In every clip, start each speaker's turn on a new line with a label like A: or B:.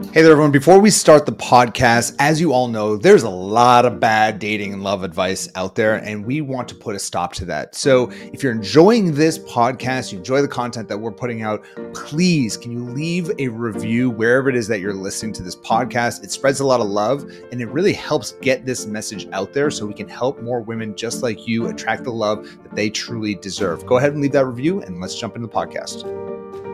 A: Hey there, everyone. Before we start the podcast, as you all know, there's a lot of bad dating and love advice out there, and we want to put a stop to that. So, if you're enjoying this podcast, you enjoy the content that we're putting out, please can you leave a review wherever it is that you're listening to this podcast? It spreads a lot of love and it really helps get this message out there so we can help more women just like you attract the love that they truly deserve. Go ahead and leave that review, and let's jump into the podcast.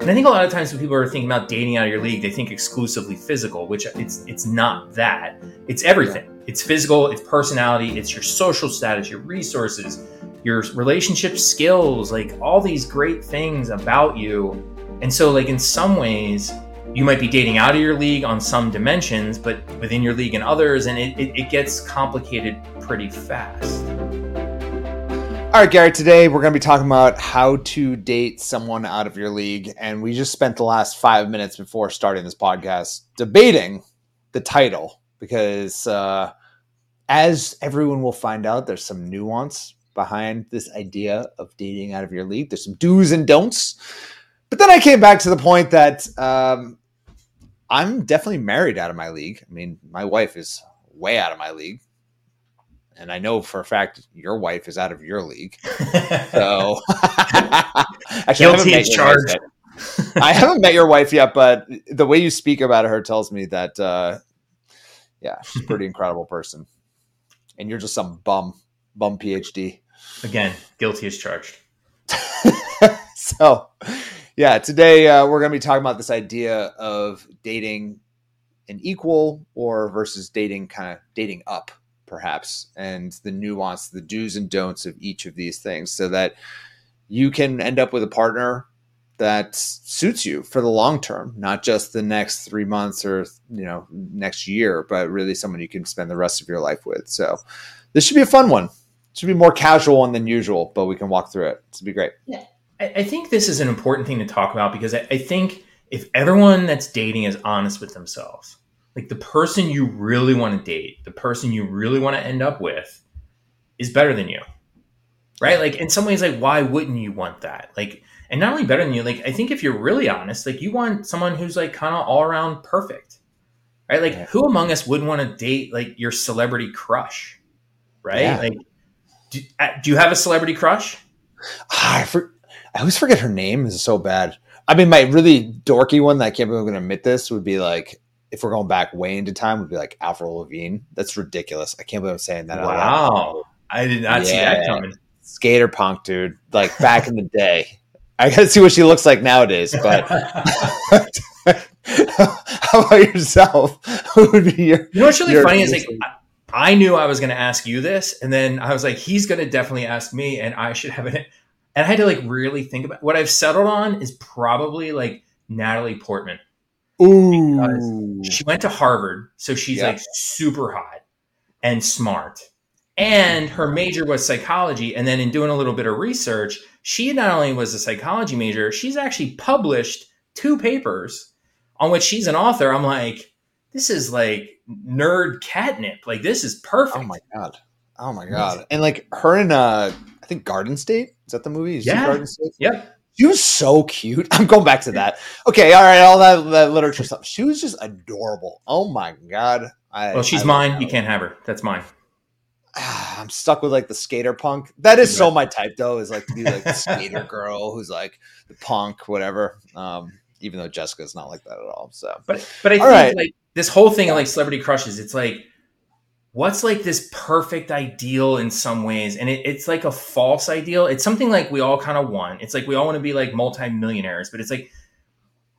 B: And I think a lot of times when people are thinking about dating out of your league, they think exclusively physical, which it's it's not that. It's everything. It's physical, it's personality, it's your social status, your resources, your relationship skills, like all these great things about you. And so like in some ways, you might be dating out of your league on some dimensions, but within your league and others, and it, it, it gets complicated pretty fast.
A: All right, Gary, today we're going to be talking about how to date someone out of your league. And we just spent the last five minutes before starting this podcast debating the title because, uh, as everyone will find out, there's some nuance behind this idea of dating out of your league. There's some do's and don'ts. But then I came back to the point that um, I'm definitely married out of my league. I mean, my wife is way out of my league and I know for a fact your wife is out of your league. So,
B: actually, guilty as charged.
A: I haven't met your wife yet, but the way you speak about her tells me that, uh, yeah, she's a pretty incredible person, and you're just some bum, bum PhD.
B: Again, guilty as charged.
A: so, yeah, today uh, we're going to be talking about this idea of dating an equal or versus dating kind of dating up perhaps, and the nuance, the do's and don'ts of each of these things, so that you can end up with a partner that suits you for the long term, not just the next three months or you know next year, but really someone you can spend the rest of your life with. So this should be a fun one. It should be more casual one than usual, but we can walk through it. It's be great.
B: Yeah, I, think this is an important thing to talk about because I think if everyone that's dating is honest with themselves, like the person you really want to date, the person you really want to end up with is better than you. Right? Like in some ways like why wouldn't you want that? Like and not only better than you, like I think if you're really honest, like you want someone who's like kind of all around perfect. Right? Like yeah. who among us wouldn't want to date like your celebrity crush? Right? Yeah. Like do, uh, do, you have a celebrity crush?
A: Ah, I, for, I always forget her name. Is so bad. I mean, my really dorky one that I can't believe I'm going to admit this would be like if we're going back way into time, would be like Avril Lavigne. That's ridiculous. I can't believe I'm saying that.
B: Wow, I did not yeah. see that coming.
A: Skater punk, dude. Like back in the day. I gotta see what she looks like nowadays. But how about yourself?
B: Who would be your? You know what's really funny is like. I knew I was going to ask you this, and then I was like, he's going to definitely ask me, and I should have it. And I had to like really think about what I've settled on is probably like Natalie Portman.
A: Ooh.
B: she went to Harvard, so she's like super hot and smart. And her major was psychology. And then in doing a little bit of research, she not only was a psychology major, she's actually published two papers on which she's an author. I'm like, this is like nerd catnip. Like this is perfect.
A: Oh my god. Oh my god. And like her in uh I think Garden State. Is that the movie?
B: yeah. Garden State? Yep.
A: She was so cute. I'm going back to that. Okay, all right, all that, that literature stuff. She was just adorable. Oh my god.
B: I, well, she's I mine. You can't have her. That's mine.
A: I'm stuck with like the skater punk. That is so my type though, is like to be like the skater girl who's like the punk, whatever. Um, even though Jessica's not like that at all. So
B: but but I think right. like this whole thing of like celebrity crushes, it's like what's like this perfect ideal in some ways? And it, it's like a false ideal. It's something like we all kind of want. It's like we all want to be like multimillionaires but it's like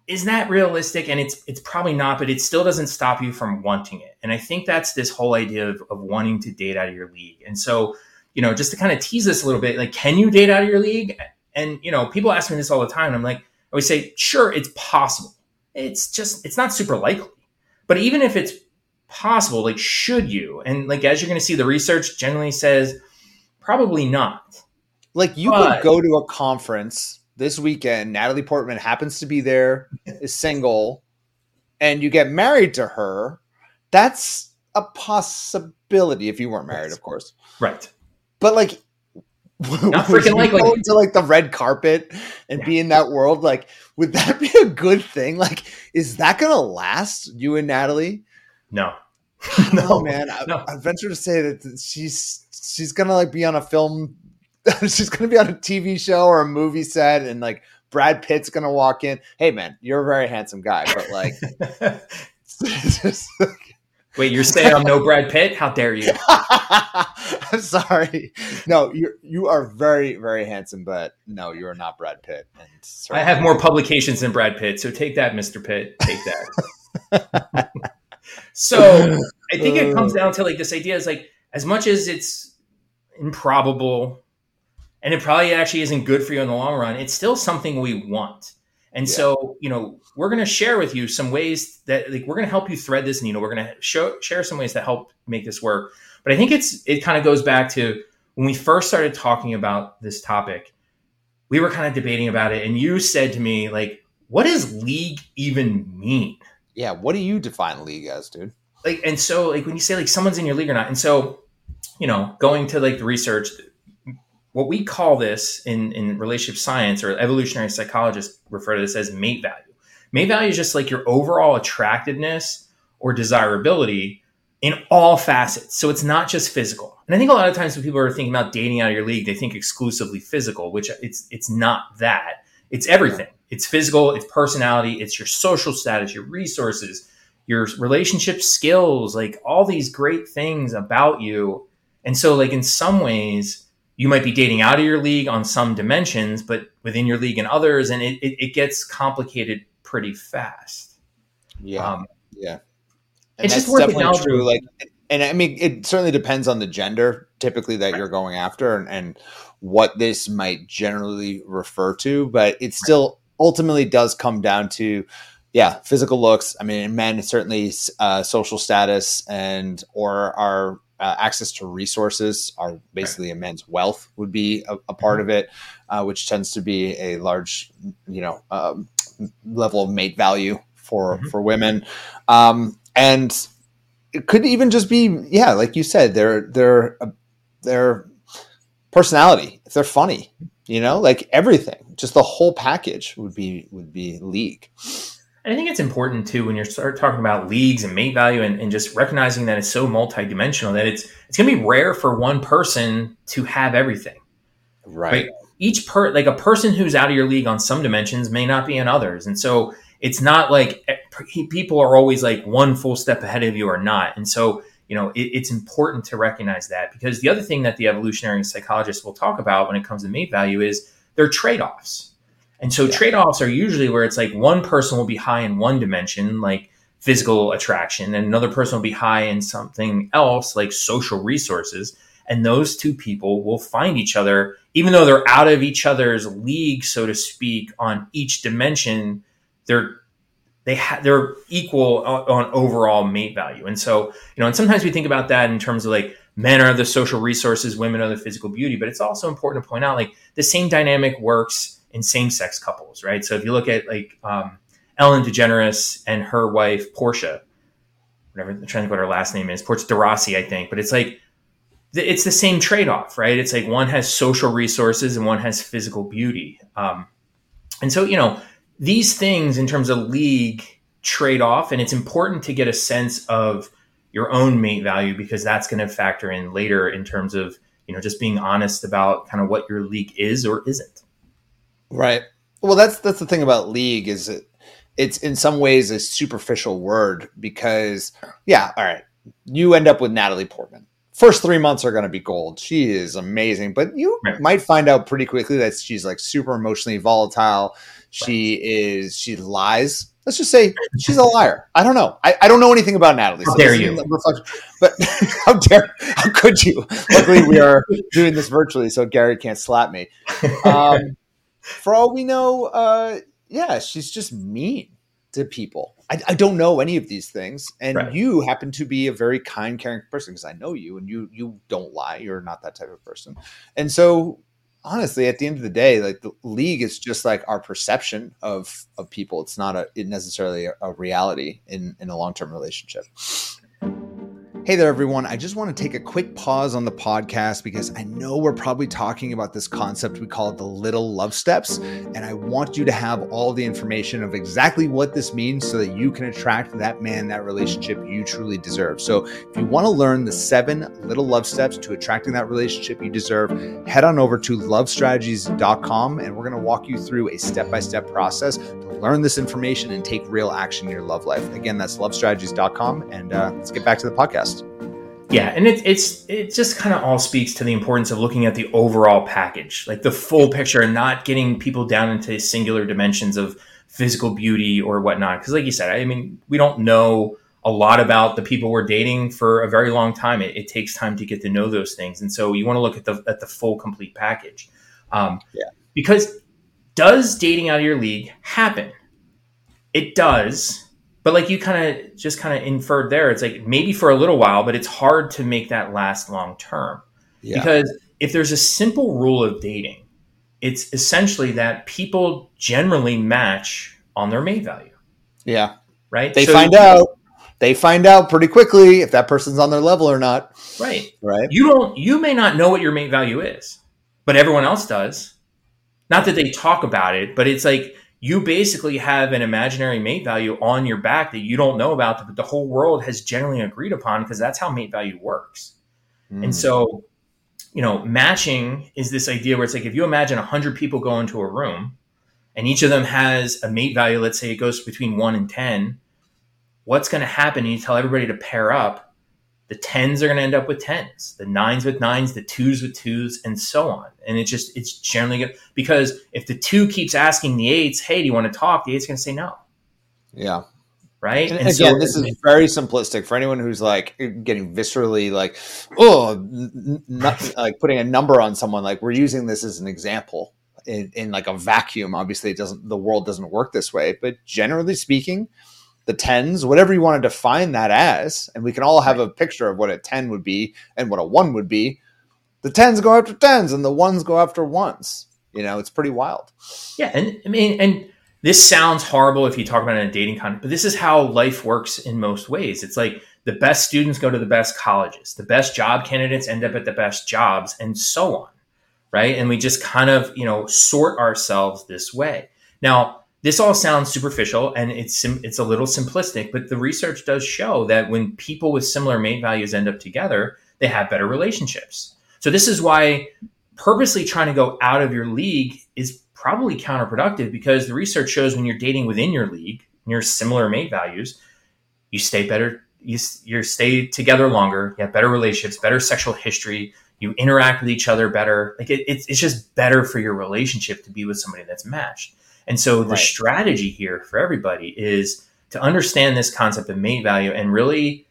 B: is that realistic? And it's it's probably not but it still doesn't stop you from wanting it. And i think that's this whole idea of, of wanting to date out of your league. And so you know just to kind of tease this a little bit like can you date out of your league? And you know people ask me this all the time and i'm like i always say sure it's possible. It's just it's not super likely. But even if it's possible? Like, should you? And like, as you're going to see, the research generally says probably not.
A: Like, you but, could go to a conference this weekend. Natalie Portman happens to be there, is single, and you get married to her. That's a possibility if you weren't married, of course.
B: Right.
A: But like,
B: Not freaking likely.
A: Going to like the red carpet and yeah. be in that world, like, would that be a good thing? Like, is that gonna last? You and Natalie?
B: No,
A: no, man. No. I, I venture to say that she's she's gonna like be on a film. she's gonna be on a TV show or a movie set, and like Brad Pitt's gonna walk in. Hey, man, you're a very handsome guy, but like,
B: just, wait, you're saying I'm no Brad Pitt? How dare you?
A: I'm sorry. No, you you are very very handsome, but no, you are not Brad Pitt. And
B: I have more publications than Brad Pitt, so take that, Mr. Pitt. Take that. So I think it comes down to like this idea is like as much as it's improbable and it probably actually isn't good for you in the long run, it's still something we want. And yeah. so, you know, we're going to share with you some ways that like we're going to help you thread this needle. We're going to show share some ways to help make this work. But I think it's it kind of goes back to when we first started talking about this topic. We were kind of debating about it and you said to me like what does league even mean?
A: Yeah, what do you define league as, dude?
B: Like, and so like when you say like someone's in your league or not, and so you know, going to like the research, what we call this in in relationship science or evolutionary psychologists refer to this as mate value. Mate value is just like your overall attractiveness or desirability in all facets. So it's not just physical. And I think a lot of times when people are thinking about dating out of your league, they think exclusively physical, which it's it's not that. It's everything. It's physical, it's personality, it's your social status, your resources, your relationship skills, like all these great things about you. And so, like, in some ways, you might be dating out of your league on some dimensions, but within your league and others, and it, it, it gets complicated pretty fast.
A: Yeah. Um, yeah.
B: And it's just worth definitely
A: true. Like, and I mean, it certainly depends on the gender typically that right. you're going after and, and, what this might generally refer to, but it's still ultimately does come down to yeah physical looks i mean men certainly uh, social status and or our uh, access to resources are basically right. a man's wealth would be a, a part mm-hmm. of it uh, which tends to be a large you know um, level of mate value for mm-hmm. for women um, and it could even just be yeah like you said their their their personality if they're funny you know like everything just the whole package would be would be league.
B: And i think it's important too when you start talking about leagues and mate value and, and just recognizing that it's so multidimensional that it's it's going to be rare for one person to have everything.
A: Right, right?
B: each per like a person who's out of your league on some dimensions may not be in others. And so it's not like eh, people are always like one full step ahead of you or not. And so you know, it, it's important to recognize that because the other thing that the evolutionary psychologists will talk about when it comes to mate value is their trade offs. And so yeah. trade offs are usually where it's like one person will be high in one dimension, like physical attraction, and another person will be high in something else, like social resources. And those two people will find each other, even though they're out of each other's league, so to speak, on each dimension. They're they ha- they're equal on, on overall mate value. And so, you know, and sometimes we think about that in terms of like men are the social resources, women are the physical beauty, but it's also important to point out like the same dynamic works in same-sex couples, right? So if you look at like um, Ellen DeGeneres and her wife Portia, whatever I'm trying to what her last name is, Portia Rossi, I think, but it's like it's the same trade-off, right? It's like one has social resources and one has physical beauty. Um, and so, you know, these things in terms of league trade off, and it's important to get a sense of your own mate value because that's going to factor in later in terms of you know just being honest about kind of what your league is or isn't.
A: Right. Well, that's that's the thing about league is it, it's in some ways a superficial word because yeah, all right, you end up with Natalie Portman. First three months are going to be gold. She is amazing, but you right. might find out pretty quickly that she's like super emotionally volatile. She is she lies. Let's just say she's a liar. I don't know. I, I don't know anything about Natalie.
B: How so dare you?
A: But how dare? How could you? Luckily, we are doing this virtually, so Gary can't slap me. Um, for all we know, uh, yeah, she's just mean to people. I, I, don't know any of these things, and right. you happen to be a very kind, caring person because I know you, and you you don't lie. You're not that type of person, and so honestly, at the end of the day, like the league is just like our perception of of people. It's not a it necessarily a, a reality in in a long term relationship. Hey there, everyone. I just want to take a quick pause on the podcast because I know we're probably talking about this concept we call the little love steps. And I want you to have all the information of exactly what this means so that you can attract that man, that relationship you truly deserve. So if you want to learn the seven little love steps to attracting that relationship you deserve, head on over to lovestrategies.com and we're going to walk you through a step by step process to learn this information and take real action in your love life. Again, that's lovestrategies.com. And uh, let's get back to the podcast.
B: Yeah, and it, it's it just kind of all speaks to the importance of looking at the overall package, like the full picture, and not getting people down into singular dimensions of physical beauty or whatnot. Because, like you said, I mean, we don't know a lot about the people we're dating for a very long time. It, it takes time to get to know those things, and so you want to look at the at the full complete package. Um,
A: yeah.
B: Because does dating out of your league happen? It does but like you kind of just kind of inferred there it's like maybe for a little while but it's hard to make that last long term. Yeah. because if there's a simple rule of dating it's essentially that people generally match on their mate value.
A: Yeah.
B: Right?
A: They so, find out. They find out pretty quickly if that person's on their level or not.
B: Right.
A: Right?
B: You don't you may not know what your mate value is but everyone else does. Not that they talk about it but it's like you basically have an imaginary mate value on your back that you don't know about, but the whole world has generally agreed upon because that's how mate value works. Mm. And so, you know, matching is this idea where it's like if you imagine 100 people go into a room and each of them has a mate value, let's say it goes between one and 10, what's going to happen? You tell everybody to pair up the tens are going to end up with tens, the nines with nines, the twos with twos, and so on. And it just, it's generally good because if the two keeps asking the eights, hey, do you want to talk? The eight's going to say no.
A: Yeah.
B: Right.
A: And, and again, so, this is very simplistic for anyone who's like getting viscerally like, oh, not, like putting a number on someone. Like we're using this as an example in, in like a vacuum. Obviously, it doesn't, the world doesn't work this way, but generally speaking, the tens, whatever you want to define that as, and we can all have a picture of what a 10 would be and what a one would be. The tens go after tens and the ones go after ones. You know, it's pretty wild.
B: Yeah. And I mean, and this sounds horrible if you talk about it in a dating context, but this is how life works in most ways. It's like the best students go to the best colleges, the best job candidates end up at the best jobs, and so on. Right. And we just kind of, you know, sort ourselves this way. Now, this all sounds superficial and it's it's a little simplistic, but the research does show that when people with similar mate values end up together, they have better relationships. So this is why purposely trying to go out of your league is probably counterproductive because the research shows when you're dating within your league, your similar mate values, you stay better, you, you stay together longer, you have better relationships, better sexual history, you interact with each other better. Like it, it's, it's just better for your relationship to be with somebody that's matched. And so the right. strategy here for everybody is to understand this concept of mate value and really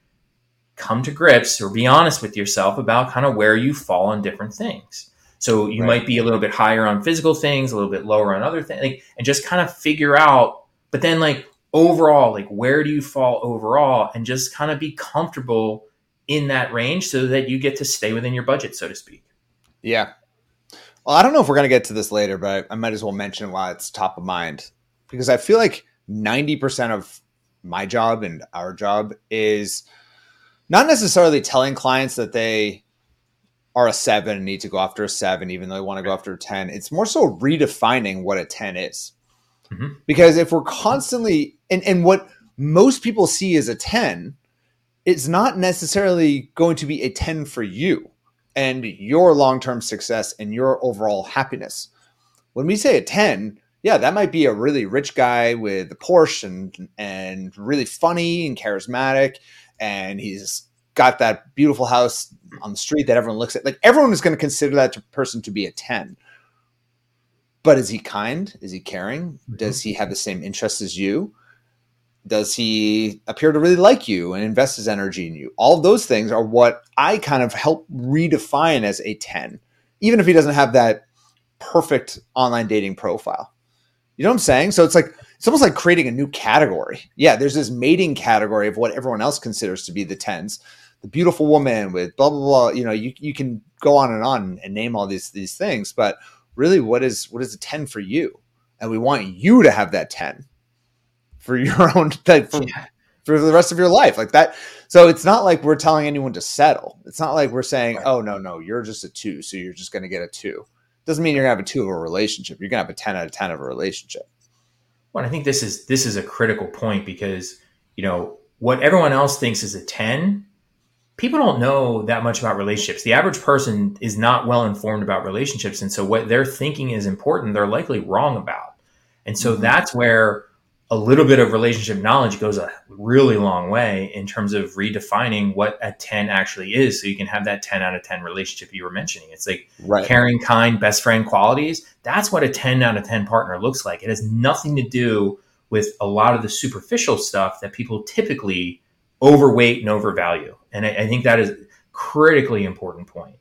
B: come to grips or be honest with yourself about kind of where you fall on different things. So you right. might be a little bit higher on physical things, a little bit lower on other things, like, and just kind of figure out. But then, like overall, like where do you fall overall, and just kind of be comfortable in that range so that you get to stay within your budget, so to speak.
A: Yeah, well, I don't know if we're going to get to this later, but I might as well mention while it's top of mind because I feel like 90% of my job and our job is not necessarily telling clients that they are a seven and need to go after a seven, even though they want to go after a 10. It's more so redefining what a 10 is. Mm-hmm. Because if we're constantly, and, and what most people see as a 10, it's not necessarily going to be a 10 for you and your long term success and your overall happiness. When we say a 10, yeah, that might be a really rich guy with a Porsche and, and really funny and charismatic. And he's got that beautiful house on the street that everyone looks at. Like everyone is going to consider that person to be a 10. But is he kind? Is he caring? Mm-hmm. Does he have the same interests as you? Does he appear to really like you and invest his energy in you? All those things are what i kind of help redefine as a 10 even if he doesn't have that perfect online dating profile. You know what i'm saying? So it's like it's almost like creating a new category. Yeah there's this mating category of what everyone else considers to be the 10s the beautiful woman with blah blah blah you know you, you can go on and on and name all these these things but really what is what is a 10 for you? And we want you to have that 10 for your own like for,
B: yeah.
A: for the rest of your life like that so it's not like we're telling anyone to settle it's not like we're saying right. oh no no you're just a two so you're just going to get a two doesn't mean you're going to have a two of a relationship you're going to have a 10 out of 10 of a relationship
B: well i think this is this is a critical point because you know what everyone else thinks is a 10 people don't know that much about relationships the average person is not well informed about relationships and so what they're thinking is important they're likely wrong about and so mm-hmm. that's where a little bit of relationship knowledge goes a really long way in terms of redefining what a 10 actually is. So you can have that 10 out of 10 relationship you were mentioning. It's like right. caring kind best friend qualities. That's what a 10 out of 10 partner looks like. It has nothing to do with a lot of the superficial stuff that people typically overweight and overvalue. And i, I think that is a critically important point.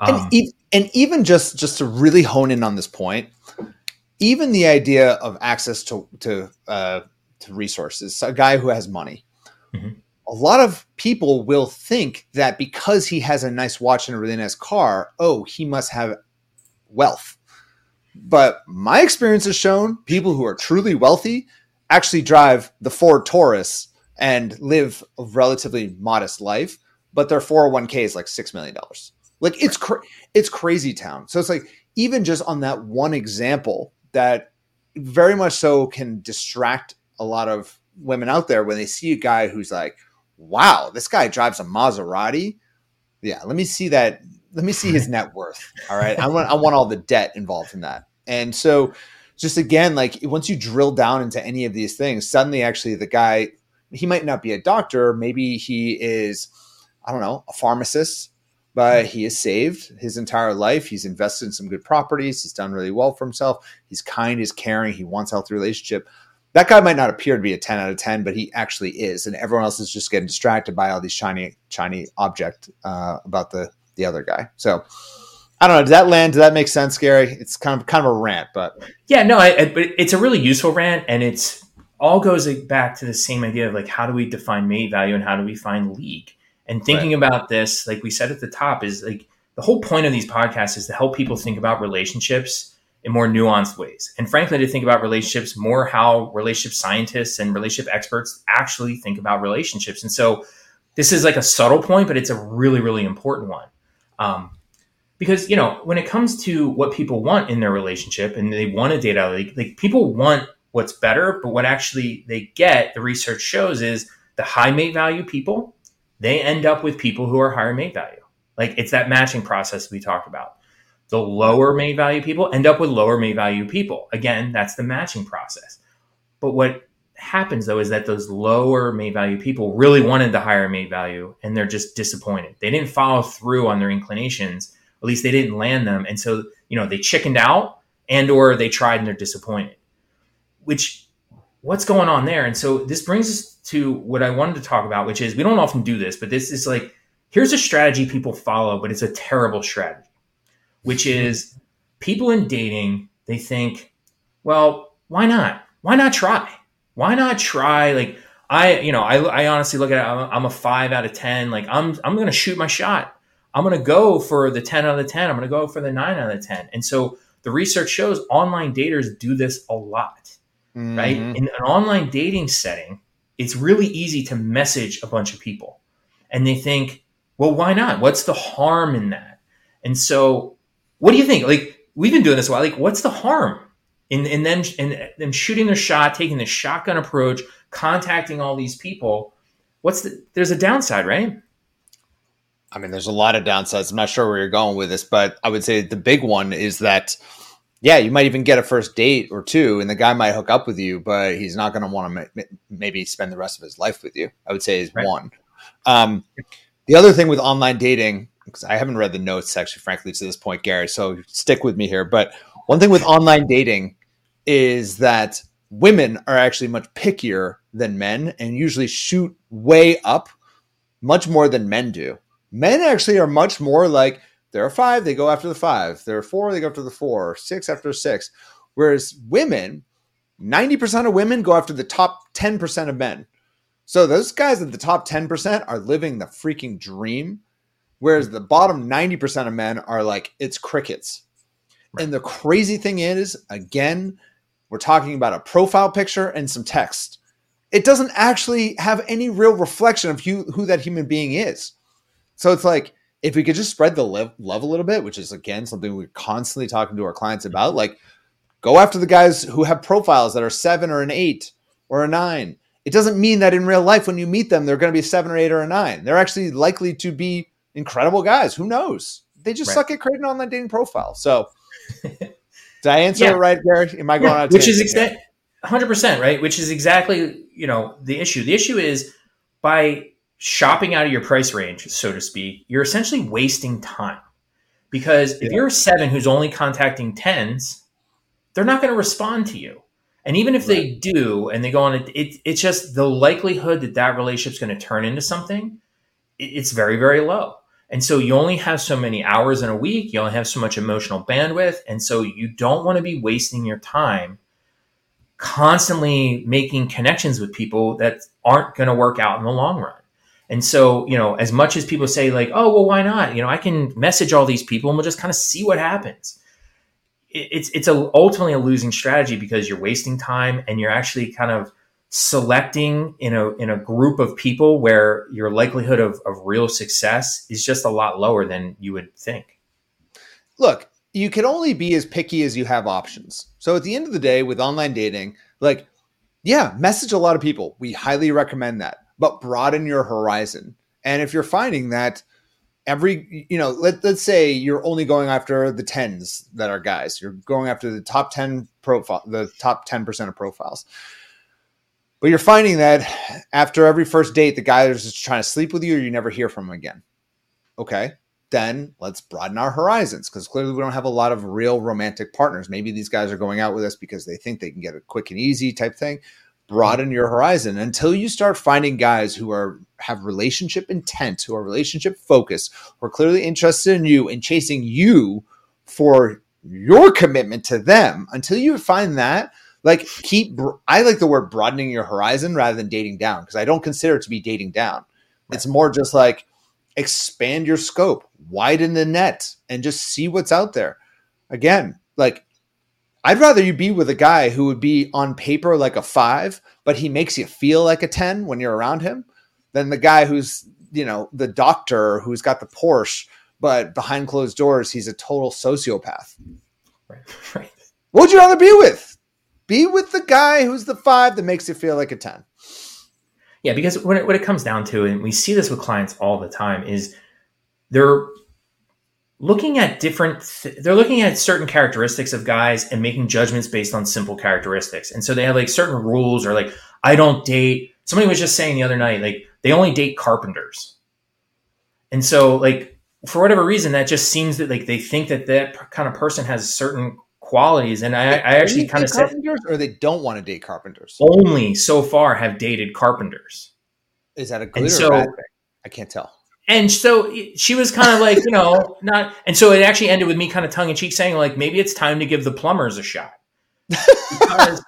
A: Um, and, and even just just to really hone in on this point even the idea of access to to uh, to resources, a guy who has money. Mm-hmm. A lot of people will think that because he has a nice watch and a really nice car, oh, he must have wealth. But my experience has shown people who are truly wealthy actually drive the Ford Taurus and live a relatively modest life, but their 401k is like $6 million. Like it's cra- it's crazy town. So it's like even just on that one example, that very much so can distract a lot of women out there when they see a guy who's like, wow, this guy drives a Maserati. Yeah, let me see that. Let me see his net worth. All right. I want I want all the debt involved in that. And so just again, like once you drill down into any of these things, suddenly actually the guy, he might not be a doctor, maybe he is, I don't know, a pharmacist, but he has saved his entire life. He's invested in some good properties. He's done really well for himself. He's kind, he's caring, he wants healthy relationship. That guy might not appear to be a 10 out of 10, but he actually is. And everyone else is just getting distracted by all these shiny, shiny object uh, about the, the other guy. So I don't know. Does that land? Does that make sense, Gary? It's kind of kind of a rant, but
B: yeah, no, I, I, but it's a really useful rant, and it's all goes back to the same idea of like how do we define mate value and how do we find league and thinking right. about this, like we said at the top, is like the whole point of these podcasts is to help people think about relationships in more nuanced ways. And frankly, to think about relationships more how relationship scientists and relationship experts actually think about relationships. And so this is like a subtle point, but it's a really, really important one. Um, because, you know, when it comes to what people want in their relationship and they want a data out, like, like people want what's better, but what actually they get, the research shows is the high mate value people they end up with people who are higher mate value. Like it's that matching process we talked about. The lower mate value people end up with lower mate value people. Again, that's the matching process. But what happens though is that those lower mate value people really wanted the higher mate value and they're just disappointed. They didn't follow through on their inclinations. At least they didn't land them. And so, you know, they chickened out and or they tried and they're disappointed. Which what's going on there? And so this brings us to what I wanted to talk about, which is we don't often do this, but this is like here's a strategy people follow, but it's a terrible strategy, which is people in dating, they think, well, why not? Why not try? Why not try? Like, I, you know, I, I honestly look at it, I'm, I'm a five out of 10. Like, I'm, I'm going to shoot my shot. I'm going to go for the 10 out of 10. I'm going to go for the nine out of 10. And so the research shows online daters do this a lot, mm-hmm. right? In an online dating setting, it's really easy to message a bunch of people and they think, well, why not? What's the harm in that? And so, what do you think? Like, we've been doing this a while. Like, what's the harm in, in them, in them shooting their shot, taking the shotgun approach, contacting all these people? What's the, there's a downside, right?
A: I mean, there's a lot of downsides. I'm not sure where you're going with this, but I would say the big one is that yeah, you might even get a first date or two, and the guy might hook up with you, but he's not going to want to ma- maybe spend the rest of his life with you. I would say is right. one. Um, the other thing with online dating, because I haven't read the notes actually, frankly, to this point, Gary. So stick with me here. But one thing with online dating is that women are actually much pickier than men, and usually shoot way up much more than men do. Men actually are much more like there are five, they go after the five. There are four, they go after the four. Six after six. Whereas women, 90% of women go after the top 10% of men. So those guys at the top 10% are living the freaking dream. Whereas the bottom 90% of men are like, it's crickets. Right. And the crazy thing is, again, we're talking about a profile picture and some text. it doesn't actually have any real reflection of who, who that human being is. So it's like if we could just spread the love, love a little bit, which is again something we're constantly talking to our clients mm-hmm. about, like go after the guys who have profiles that are seven or an eight or a nine. It doesn't mean that in real life, when you meet them, they're going to be seven or eight or a nine. They're actually likely to be incredible guys. Who knows? They just right. suck at creating online dating profiles. So, did I answer yeah. it right, Gary? Am I going yeah,
B: out? Which is exactly hundred percent right. Which is exactly you know the issue. The issue is by shopping out of your price range, so to speak, you're essentially wasting time. Because if yeah. you're a seven who's only contacting tens, they're not going to respond to you. And even if right. they do and they go on, it, it, it's just the likelihood that that relationship's going to turn into something, it, it's very, very low. And so you only have so many hours in a week, you only have so much emotional bandwidth. And so you don't want to be wasting your time constantly making connections with people that aren't going to work out in the long run. And so, you know, as much as people say, like, oh, well, why not? You know, I can message all these people and we'll just kind of see what happens. It's it's a, ultimately a losing strategy because you're wasting time and you're actually kind of selecting in a in a group of people where your likelihood of, of real success is just a lot lower than you would think.
A: Look, you can only be as picky as you have options. So at the end of the day, with online dating, like, yeah, message a lot of people. We highly recommend that but broaden your horizon. And if you're finding that every, you know, let, let's say you're only going after the tens that are guys, you're going after the top 10 profile, the top 10% of profiles. But you're finding that after every first date, the guy is just trying to sleep with you or you never hear from him again. Okay. Then let's broaden our horizons because clearly we don't have a lot of real romantic partners. Maybe these guys are going out with us because they think they can get it quick and easy type thing broaden your horizon until you start finding guys who are have relationship intent, who are relationship focused, who are clearly interested in you and chasing you for your commitment to them. Until you find that, like keep I like the word broadening your horizon rather than dating down because I don't consider it to be dating down. Right. It's more just like expand your scope, widen the net, and just see what's out there. Again, like I'd rather you be with a guy who would be on paper like a five, but he makes you feel like a 10 when you're around him, than the guy who's, you know, the doctor who's got the Porsche, but behind closed doors, he's a total sociopath. Right. Right. What would you rather be with? Be with the guy who's the five that makes you feel like a 10.
B: Yeah, because when it, what it comes down to, and we see this with clients all the time, is they're looking at different th- they're looking at certain characteristics of guys and making judgments based on simple characteristics. And so they have like certain rules or like i don't date. Somebody was just saying the other night like they only date carpenters. And so like for whatever reason that just seems that like they think that that kind of person has certain qualities. And i, I actually kind of said
A: or they don't want to date carpenters?
B: Only so far have dated carpenters.
A: Is that a good so, bad thing? I can't tell
B: and so she was kind of like, you know, not. And so it actually ended with me kind of tongue in cheek saying, like, maybe it's time to give the plumbers a shot.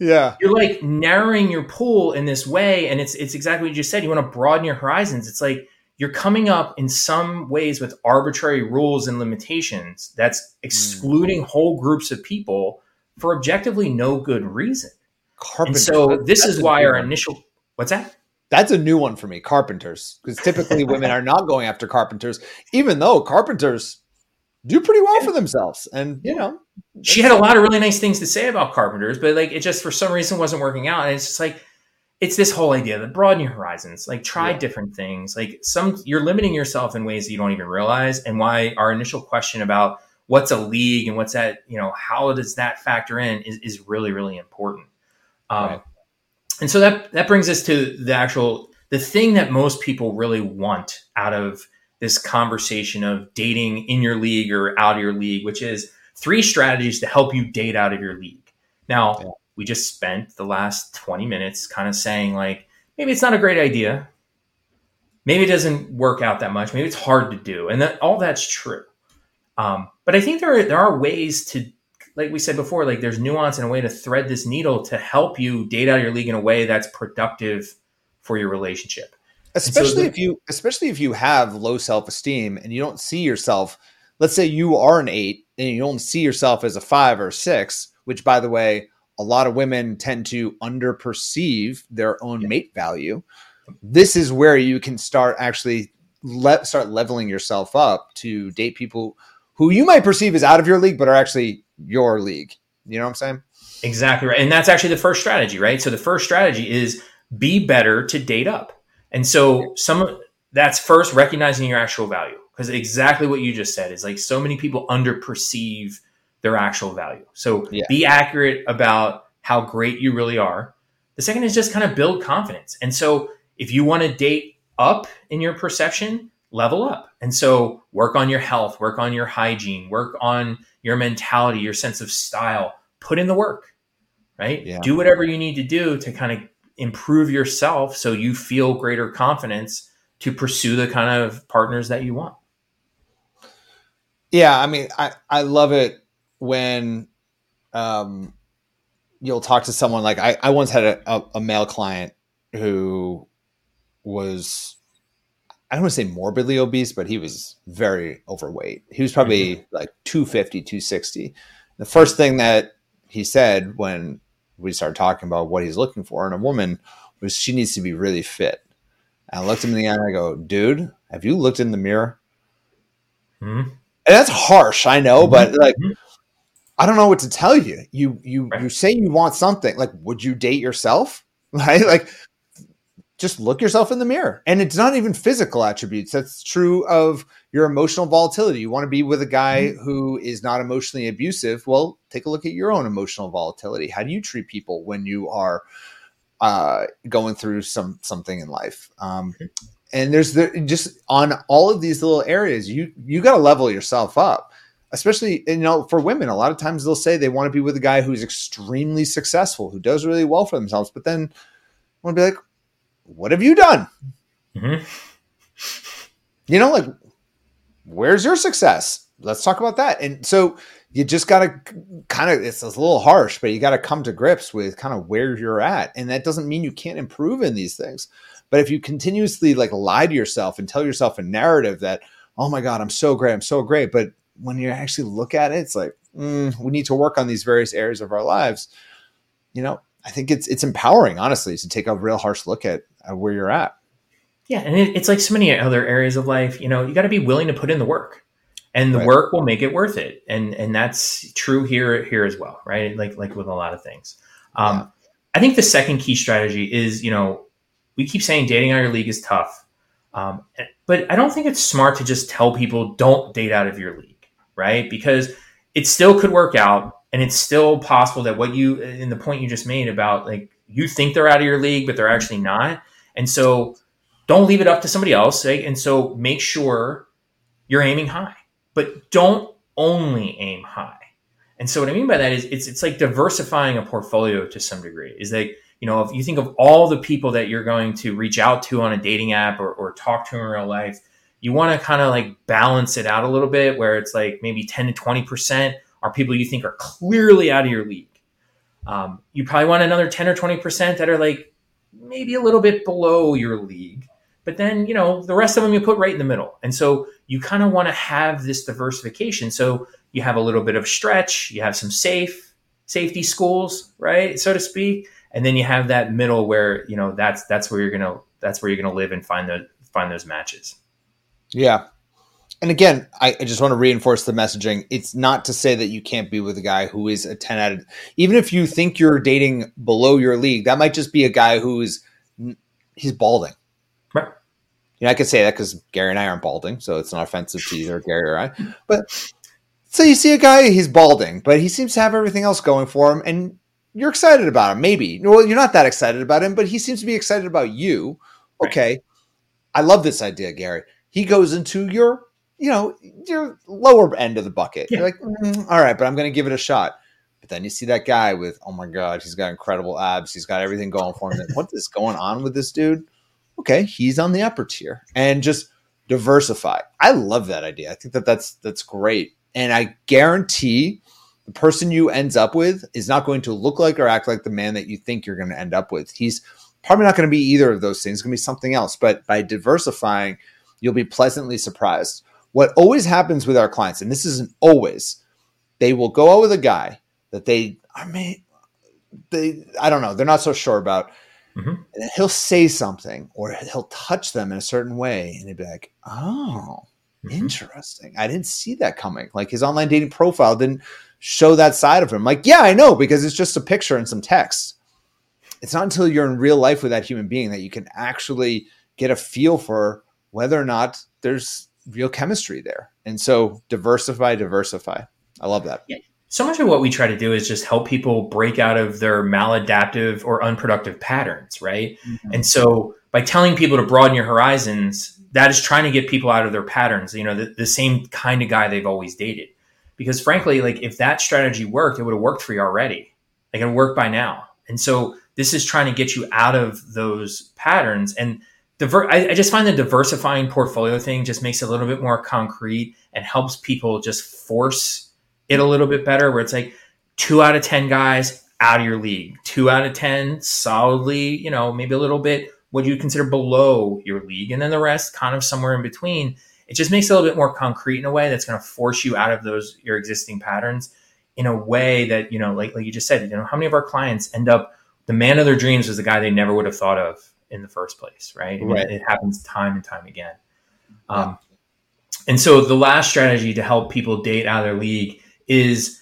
A: yeah,
B: you're like narrowing your pool in this way, and it's it's exactly what you just said. You want to broaden your horizons. It's like you're coming up in some ways with arbitrary rules and limitations that's excluding mm. whole groups of people for objectively no good reason. Carpenter. And so this is why our initial what's that?
A: That's a new one for me, carpenters, because typically women are not going after carpenters, even though carpenters do pretty well for themselves. And you know,
B: she had a lot of really nice things to say about carpenters, but like it just for some reason wasn't working out. And it's just like it's this whole idea that broaden your horizons, like try yeah. different things. Like some you're limiting yourself in ways that you don't even realize. And why our initial question about what's a league and what's that, you know, how does that factor in is, is really, really important. Um, right. And so that that brings us to the actual the thing that most people really want out of this conversation of dating in your league or out of your league, which is three strategies to help you date out of your league. Now, yeah. we just spent the last 20 minutes kind of saying like maybe it's not a great idea. Maybe it doesn't work out that much. Maybe it's hard to do. And that all that's true. Um, but I think there are, there are ways to like we said before, like there's nuance and a way to thread this needle to help you date out of your league in a way that's productive for your relationship.
A: Especially so the, if you especially if you have low self-esteem and you don't see yourself, let's say you are an 8 and you don't see yourself as a 5 or 6, which by the way, a lot of women tend to underperceive their own mate value. This is where you can start actually let start leveling yourself up to date people who you might perceive as out of your league, but are actually your league. You know what I'm saying?
B: Exactly right. And that's actually the first strategy, right? So the first strategy is be better to date up. And so some that's first recognizing your actual value because exactly what you just said is like so many people underperceive their actual value. So yeah. be accurate about how great you really are. The second is just kind of build confidence. And so if you want to date up in your perception, level up. And so work on your health, work on your hygiene, work on your mentality, your sense of style, put in the work, right? Yeah. Do whatever you need to do to kind of improve yourself so you feel greater confidence to pursue the kind of partners that you want.
A: Yeah, I mean, I, I love it when um, you'll talk to someone like I, I once had a, a, a male client who was I don't want to say morbidly obese, but he was very overweight. He was probably mm-hmm. like 250, 260. The first thing that he said when we started talking about what he's looking for in a woman was she needs to be really fit. And I looked him in the eye and I go, dude, have you looked in the mirror? Mm-hmm. And that's harsh, I know, mm-hmm. but like mm-hmm. I don't know what to tell you. You you right. you say you want something. Like, would you date yourself? Right? Like just look yourself in the mirror. And it's not even physical attributes. That's true of your emotional volatility. You want to be with a guy mm-hmm. who is not emotionally abusive. Well, take a look at your own emotional volatility. How do you treat people when you are uh, going through some something in life? Um, and there's the, just on all of these little areas, you you got to level yourself up. Especially, you know, for women, a lot of times they'll say they want to be with a guy who's extremely successful, who does really well for themselves, but then want to be like, what have you done? Mm-hmm. You know, like, where's your success? Let's talk about that. And so you just got to kind of, it's a little harsh, but you got to come to grips with kind of where you're at. And that doesn't mean you can't improve in these things. But if you continuously like lie to yourself and tell yourself a narrative that, oh my God, I'm so great, I'm so great. But when you actually look at it, it's like, mm, we need to work on these various areas of our lives. You know, I think it's it's empowering, honestly, to take a real harsh look at, at where you're at.
B: Yeah, and it, it's like so many other areas of life. You know, you got to be willing to put in the work, and the right. work will make it worth it. And and that's true here here as well, right? Like like with a lot of things. Um, yeah. I think the second key strategy is you know we keep saying dating out of your league is tough, um, but I don't think it's smart to just tell people don't date out of your league, right? Because it still could work out and it's still possible that what you in the point you just made about like you think they're out of your league but they're actually not and so don't leave it up to somebody else right? and so make sure you're aiming high but don't only aim high and so what i mean by that is it's it's like diversifying a portfolio to some degree is that you know if you think of all the people that you're going to reach out to on a dating app or, or talk to in real life you want to kind of like balance it out a little bit where it's like maybe 10 to 20 percent are people you think are clearly out of your league. Um, you probably want another 10 or 20% that are like maybe a little bit below your league. But then, you know, the rest of them you put right in the middle. And so you kind of want to have this diversification. So you have a little bit of stretch, you have some safe, safety schools, right? So to speak. And then you have that middle where, you know, that's that's where you're gonna that's where you're gonna live and find the find those matches.
A: Yeah and again, I, I, just want to reinforce the messaging. It's not to say that you can't be with a guy who is a 10 out of, even if you think you're dating below your league, that might just be a guy who's, he's balding. Right. You know, I could say that because Gary and I aren't balding, so it's not offensive to either Gary or I. But so you see a guy, he's balding, but he seems to have everything else going for him, and you're excited about him. Maybe. Well, you're not that excited about him, but he seems to be excited about you. Okay. Right. I love this idea, Gary. He goes into your you know, your lower end of the bucket. Yeah. You're like, mm, all right, but I'm going to give it a shot. But then you see that guy with, oh my God, he's got incredible abs. He's got everything going for him. what is going on with this dude? Okay, he's on the upper tier and just diversify. I love that idea. I think that that's that's great. And I guarantee the person you ends up with is not going to look like or act like the man that you think you're going to end up with. He's probably not going to be either of those things. It's going to be something else. But by diversifying, you'll be pleasantly surprised. What always happens with our clients, and this isn't always, they will go out with a guy that they I mean they I don't know, they're not so sure about.
B: Mhm.
A: And he'll say something or he'll touch them in a certain way and they'd be like, "Oh,
B: Mhm.
A: interesting. I didn't see that coming." Like his online dating profile didn't show that side of him. Like, yeah, I know because it's just a picture and some text. It's not until you're in real life with that human being that you can actually get a feel for whether or not there's real chemistry there. And so diversify, diversify. I love that. Yeah.
B: so much of what we try to do is just help people break out of their maladaptive or unproductive patterns, right? Mm-hmm. And so by telling people to broaden your horizons, that is trying to get people out of their patterns, you know, the, the same kind of guy they've always dated. Because frankly, like if that strategy worked, it would have worked for you already. Like it worked by now. And so this is trying to get you out of those patterns. And diver- I, I just find the diversifying portfolio thing just makes it a little bit more concrete and helps people just force it a little bit better where it's like two out of 10 guys out of your league, two out of 10 solidly, you know, maybe a little bit what you consider below your league, and then the rest kind of somewhere in between. It just makes it a little bit more concrete in a way that's going to force you out of those your existing patterns in a way that, you know, like like you just said, you know, how many of our clients end up the man of their dreams was the guy they never would have thought of in the first place, right? I mean,
A: Right.
B: It happens time and time again. Um, and so the last strategy to help people date out of their league is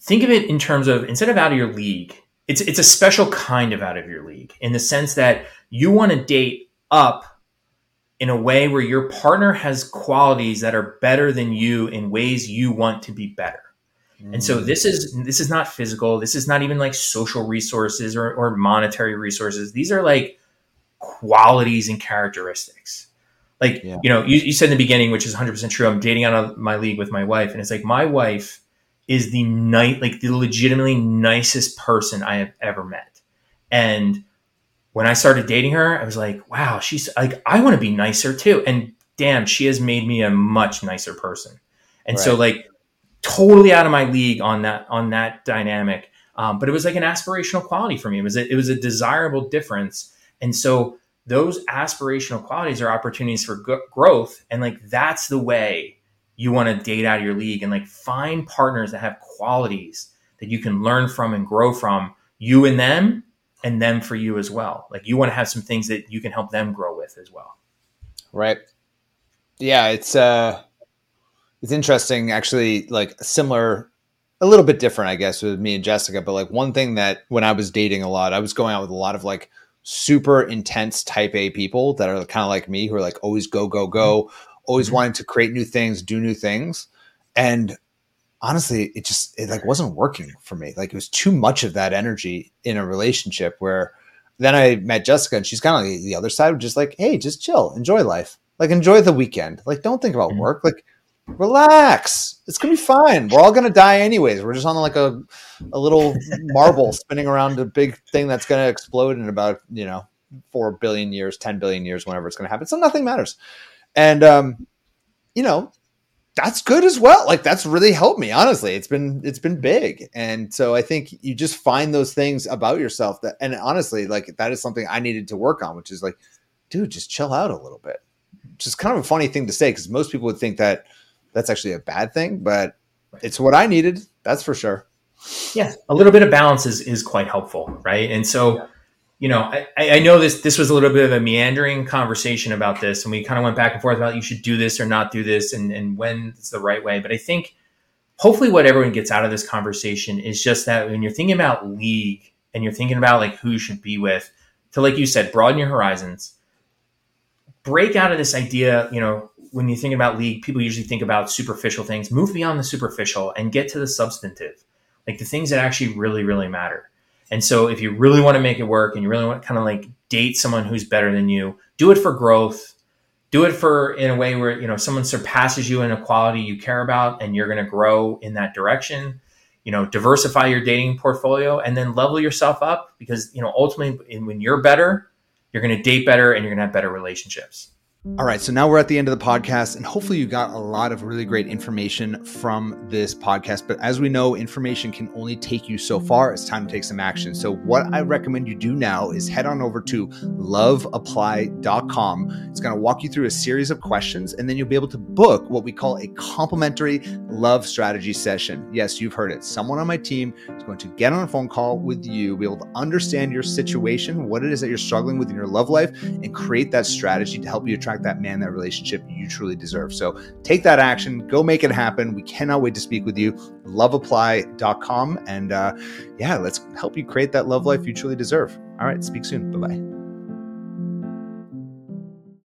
B: think of it in terms of instead of out of your league, it's it's a special kind of out of your league in the sense that you want to date up in a way where your partner has qualities that are better than you in ways you want to be better. And so this is this is not physical. This is not even like social resources or, or monetary resources. These are like qualities and characteristics. Like
A: Yeah.
B: you know, you, you said in the beginning, which is 100 percent true. I'm dating out of my league with my wife, and it's like my wife is the night like the legitimately nicest person I have ever met. And when I started dating her, I was like, wow, she's like I want to be nicer too. And damn, she has made me a much nicer person. And so like totally out of my league on that on that dynamic. Um, but it was like an aspirational quality for me. It was a, it was a desirable difference, and so those aspirational qualities are opportunities for g- growth, and like that's the way you want to date out of your league and like find partners that have qualities that you can learn from and grow from you and them, and them for you as well. Like you want to have some things that you can help them grow with as well.
A: Right. Yeah, it's uh it's interesting actually like similar a little bit different I guess with me and Jessica, but like one thing that when I was dating a lot, I was going out with a lot of like super intense type A people that are kind of like me who are like always go go go, always
B: Mhm.
A: wanting to create new things, do new things. And honestly, it just it like wasn't working for me. Like it was too much of that energy in a relationship where then I met Jessica and she's kind of like the other side, just like, hey, just chill, enjoy life. Like enjoy the weekend. Like don't think about
B: Mhm.
A: work. Like relax. It's gonna be fine. We're all gonna die anyways. We're just on like a a little marble spinning around a big thing that's gonna explode in about, you know, four billion years, ten billion years, whenever it's gonna happen. So nothing matters. And um, you know, that's good as well. Like that's really helped me, honestly. It's been it's been big. And so I think you just find those things about yourself that and honestly, like that is something I needed to work on, which is like, dude, just chill out a little bit. Which is kind of a funny thing to say because most people would think that that's actually a bad thing, but it's what I needed, that's for sure.
B: yeah a little bit of balance is is quite helpful right and so you know I, I know this this was a little bit of a meandering conversation about this and we kind of went back and forth about you should do this or not do this and and when it's the right way but i think hopefully what everyone gets out of this conversation is just that when you're thinking about league and you're thinking about like who you should be with to like you said broaden your horizons break out of this idea you know when you think about league people usually think about superficial things. Move beyond the superficial and get to the substantive like the things that actually really really matter. And so if you really want to make it work and you really want to kind of like date someone who's better than you do it for growth. Do it for in a way where you know someone surpasses you in a quality you care about and you're going to grow in that direction. You know diversify your dating portfolio and then level yourself up because you know ultimately when you're better you're going to date better and you're going to have better relationships
A: All right, so now we're at the end of the podcast, and hopefully, you got a lot of really great information from this podcast. But as we know, information can only take you so far. It's time to take some action. So, what I recommend you do now is head on over to loveapply.com. It's going to walk you through a series of questions, and then you'll be able to book what we call a complimentary love strategy session. Yes, you've heard it. Someone on my team is going to get on a phone call with you, be able to understand your situation, what it is that you're struggling with in your love life, and create that strategy to help you attract that man, that relationship you truly deserve. So take that action, go make it happen. We cannot wait to speak with you. Loveapply.com. And uh, yeah, let's help you create that love life you truly deserve. All right, speak soon. Bye bye.